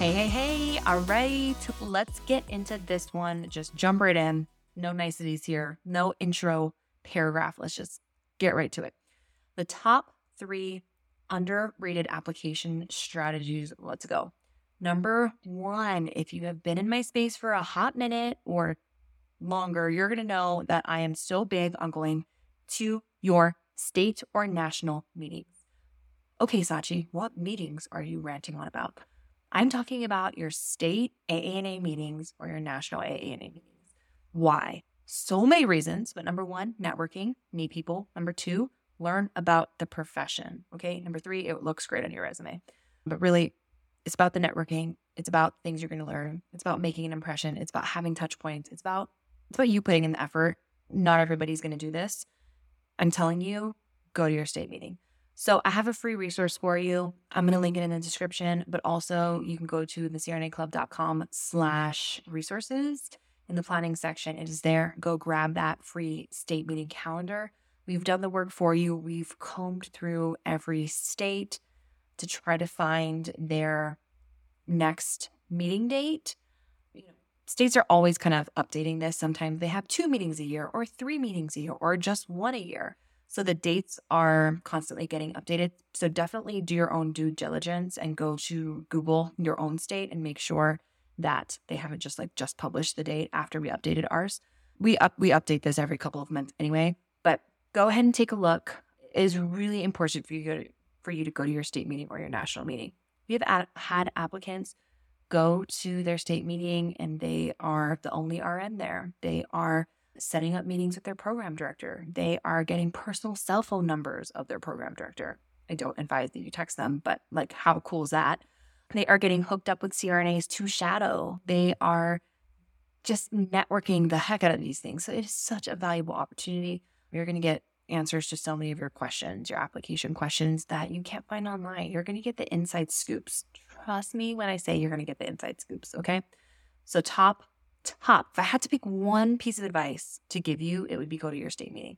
Hey, hey, hey. All right. Let's get into this one. Just jump right in. No niceties here. No intro paragraph. Let's just get right to it. The top three underrated application strategies. Let's go. Number one, if you have been in my space for a hot minute or longer, you're going to know that I am so big on going to your state or national meetings. Okay, Sasha, what meetings are you ranting on about? I'm talking about your state AANA meetings or your national AANA meetings. Why? So many reasons, but number one, networking, meet people. Number two, learn about the profession. Okay. Number three, it looks great on your resume. But really, it's about the networking. It's about things you're going to learn. It's about making an impression. It's about having touch points. It's about it's about you putting in the effort. Not everybody's going to do this. I'm telling you, go to your state meeting. So I have a free resource for you. I'm going to link it in the description, but also you can go to thecrnaclub.com slash resources in the planning section. It is there. Go grab that free state meeting calendar. We've done the work for you. We've combed through every state to try to find their next meeting date. States are always kind of updating this. Sometimes they have two meetings a year or three meetings a year or just one a year. So the dates are constantly getting updated. So definitely do your own due diligence and go to Google your own state and make sure that they haven't just like just published the date after we updated ours. We up we update this every couple of months anyway, but go ahead and take a look. It is really important for you to, for you to go to your state meeting or your national meeting. We have ad- had applicants go to their state meeting and they are the only RN there. They are setting up meetings with their program director. They are getting personal cell phone numbers of their program director. I don't advise that you text them, but like, how cool is that? They are getting hooked up with CRNAs to shadow. They are just networking the heck out of these things. So it is such a valuable opportunity. You're going to get answers to so many of your questions, your application questions that you can't find online. You're going to get the inside scoops. Trust me when I say you're going to get the inside scoops. Okay. So, top top, if I had to pick one piece of advice to give you, it would be go to your state meeting.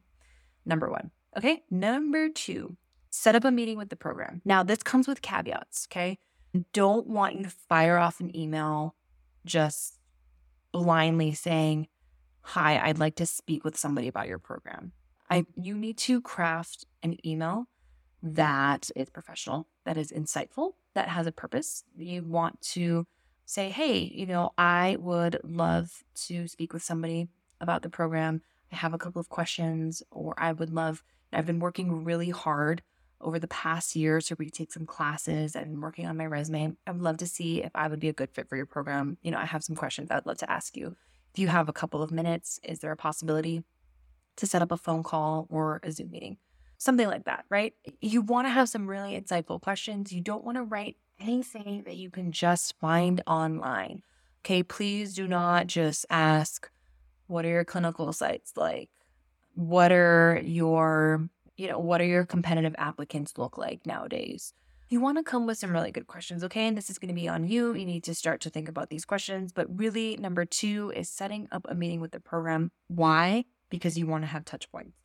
Number one. Okay. Number two, set up a meeting with the program. Now, this comes with caveats. Okay. Don't want you to fire off an email just blindly saying, Hi, I'd like to speak with somebody about your program. I, you need to craft an email that is professional, that is insightful, that has a purpose. You want to say, hey, you know, I would love to speak with somebody about the program. I have a couple of questions, or I would love, I've been working really hard over the past year to retake some classes and working on my resume. I would love to see if I would be a good fit for your program. You know, I have some questions I'd love to ask you. If you have a couple of minutes, is there a possibility to set up a phone call or a Zoom meeting? Something like that, right? You want to have some really insightful questions. You don't want to write anything that you can just find online. Okay, please do not just ask, what are your clinical sites like? What are your, you know, what are your competitive applicants look like nowadays? You want to come with some really good questions, okay? And this is going to be on you. You need to start to think about these questions. But really, number two is setting up a meeting with the program. Why? Because you want to have touch points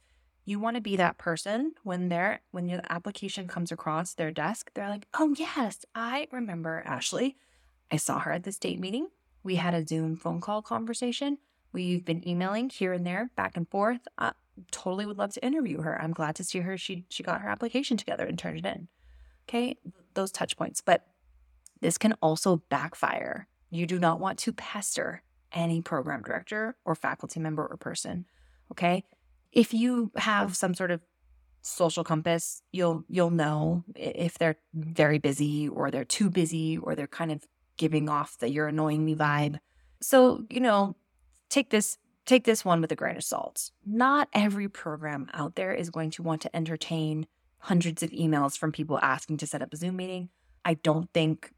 you want to be that person when their when your application comes across their desk they're like oh yes i remember ashley. I saw her at the state meeting. We had a zoom phone call conversation. We've been emailing here and there back and forth. I totally would love to interview her. I'm glad to see her. She she got her application together and turned it in. Okay? Those touch points. But this can also backfire. You do not want to pester any program director or faculty member or person. Okay if you have some sort of social compass, you'll you'll know if they're very busy or they're too busy or they're kind of giving off the you're annoying me vibe. So, you know, take this take this one with a grain of salt. Not every program out there is going to want to entertain hundreds of emails from people asking to set up a Zoom meeting. I don't think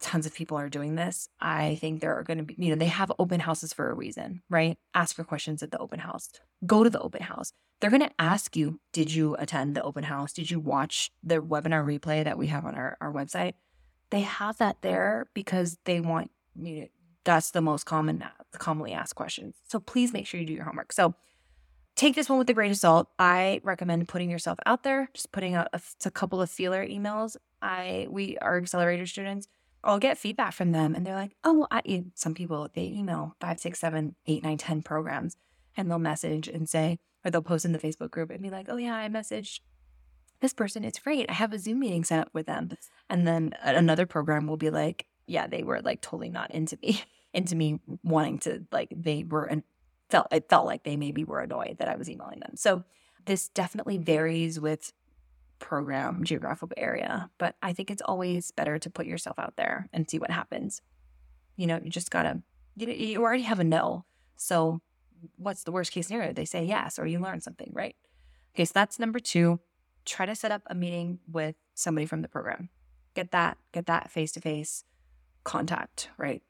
tons of people are doing this. I think there are going to be, you know, they have open houses for a reason, right? Ask your questions at the open house. Go to the open house. They're going to ask you, did you attend the open house? Did you watch the webinar replay that we have on our, our website? They have that there because they want you know, that's the most common, commonly asked questions. So please make sure you do your homework. So take this one with a grain of salt. I recommend putting yourself out there, just putting out a, a couple of feeler emails. I, we, are accelerator students, I'll get feedback from them and they're like, oh, I, some people, they email five, six, seven, eight, nine, 10 programs and they'll message and say, or they'll post in the Facebook group and be like, oh, yeah, I messaged this person. It's great. I have a Zoom meeting set up with them. And then another program will be like, yeah, they were like totally not into me, into me wanting to, like, they were, and felt, it felt like they maybe were annoyed that I was emailing them. So this definitely varies with program geographical area, but I think it's always better to put yourself out there and see what happens. You know, you just gotta, you, you already have a no. So what's the worst case scenario? They say yes, or you learn something, right? Okay, so that's number two. Try to set up a meeting with somebody from the program. Get that, get that face to face contact, right?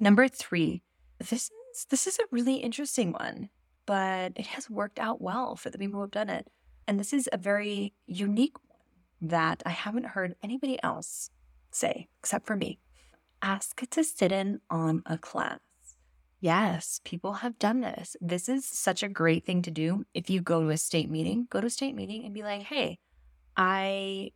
Number three, this is this is a really interesting one, but it has worked out well for the people who have done it. And this is a very unique one that I haven't heard anybody else say except for me. Ask to sit in on a class. Yes, people have done this. This is such a great thing to do. If you go to a state meeting, go to a state meeting and be like, hey, I,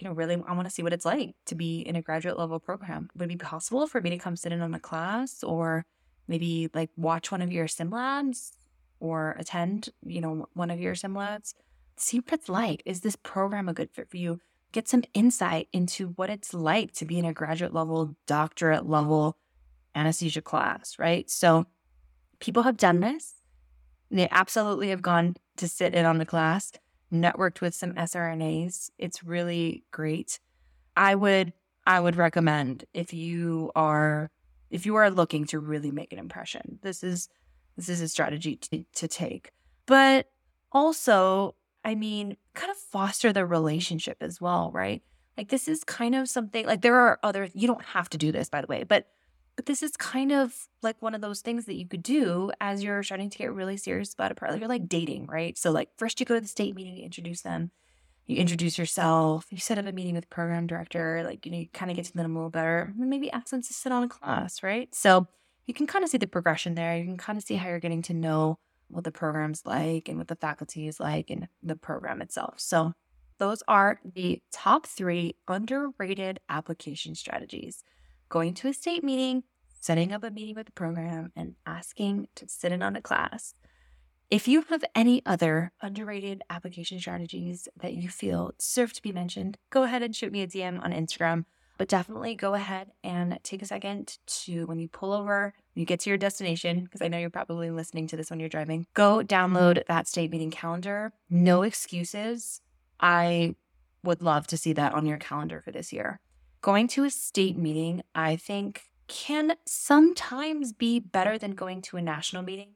you know, really, I want to see what it's like to be in a graduate level program. Would it be possible for me to come sit in on a class or maybe like watch one of your sim labs or attend, you know, one of your sim labs? See what it's like. Is this program a good fit for you? Get some insight into what it's like to be in a graduate level, doctorate level anesthesia class, right? So people have done this. They absolutely have gone to sit in on the class, networked with some SRNAs. It's really great. I would I would recommend if you are if you are looking to really make an impression. This is this is a strategy to, to take. But also, I mean, kind of foster the relationship as well, right? Like this is kind of something like there are other you don't have to do this by the way, but but this is kind of like one of those things that you could do as you're starting to get really serious about a partner. You're like dating, right? So like first you go to the state meeting, you introduce them, you introduce yourself, you set up a meeting with program director, like you know, you kind of get to know them a little better, maybe ask them to sit on a class, right? So you can kind of see the progression there. You can kind of see how you're getting to know what the program's like and what the faculty is like and the program itself. So those are the top three underrated application strategies going to a state meeting, setting up a meeting with the program, and asking to sit in on a class. If you have any other underrated application strategies that you feel deserve to be mentioned, go ahead and shoot me a DM on Instagram. But definitely go ahead and take a second to, when you pull over, when you get to your destination, because I know you're probably listening to this when you're driving, go download mm-hmm. that state meeting calendar. No excuses. I would love to see that on your calendar for this year going to a state meeting, I think, can sometimes be better than going to a national meeting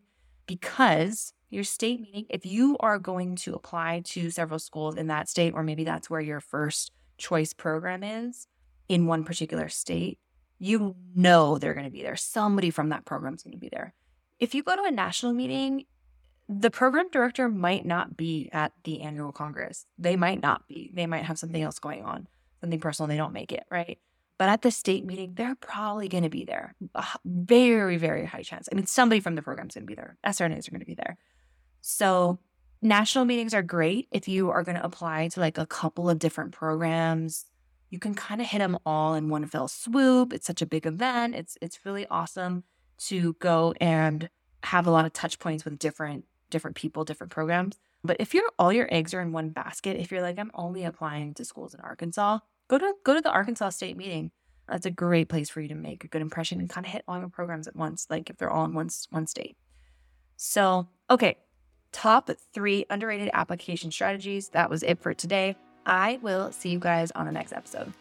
because your state meeting, if you are going to apply to several schools in that state, or maybe that's where your first choice program is in one particular state, you know they're going to be there. Somebody from that program is going to be there. If you go to a national meeting, the program director might not be at the annual congress. They might not be. They might have something else going on something personal, they don't make it, right? But at the state meeting, they're probably going to be there. A very, very high chance. I mean, somebody from the program is going to be there. SRNAs are going to be there. So national meetings are great if you are going to apply to like a couple of different programs. You can kind of hit them all in one fell swoop. It's such a big event. It's it's really awesome to go and have a lot of touch points with different different people, different programs. But if you're all your eggs are in one basket, if you're like I'm only applying to schools in Arkansas, go to go to the Arkansas State meeting. That's a great place for you to make a good impression and kind of hit all your programs at once, like if they're all in one one state. So, okay, top three underrated application strategies. That was it for today. I will see you guys on the next episode.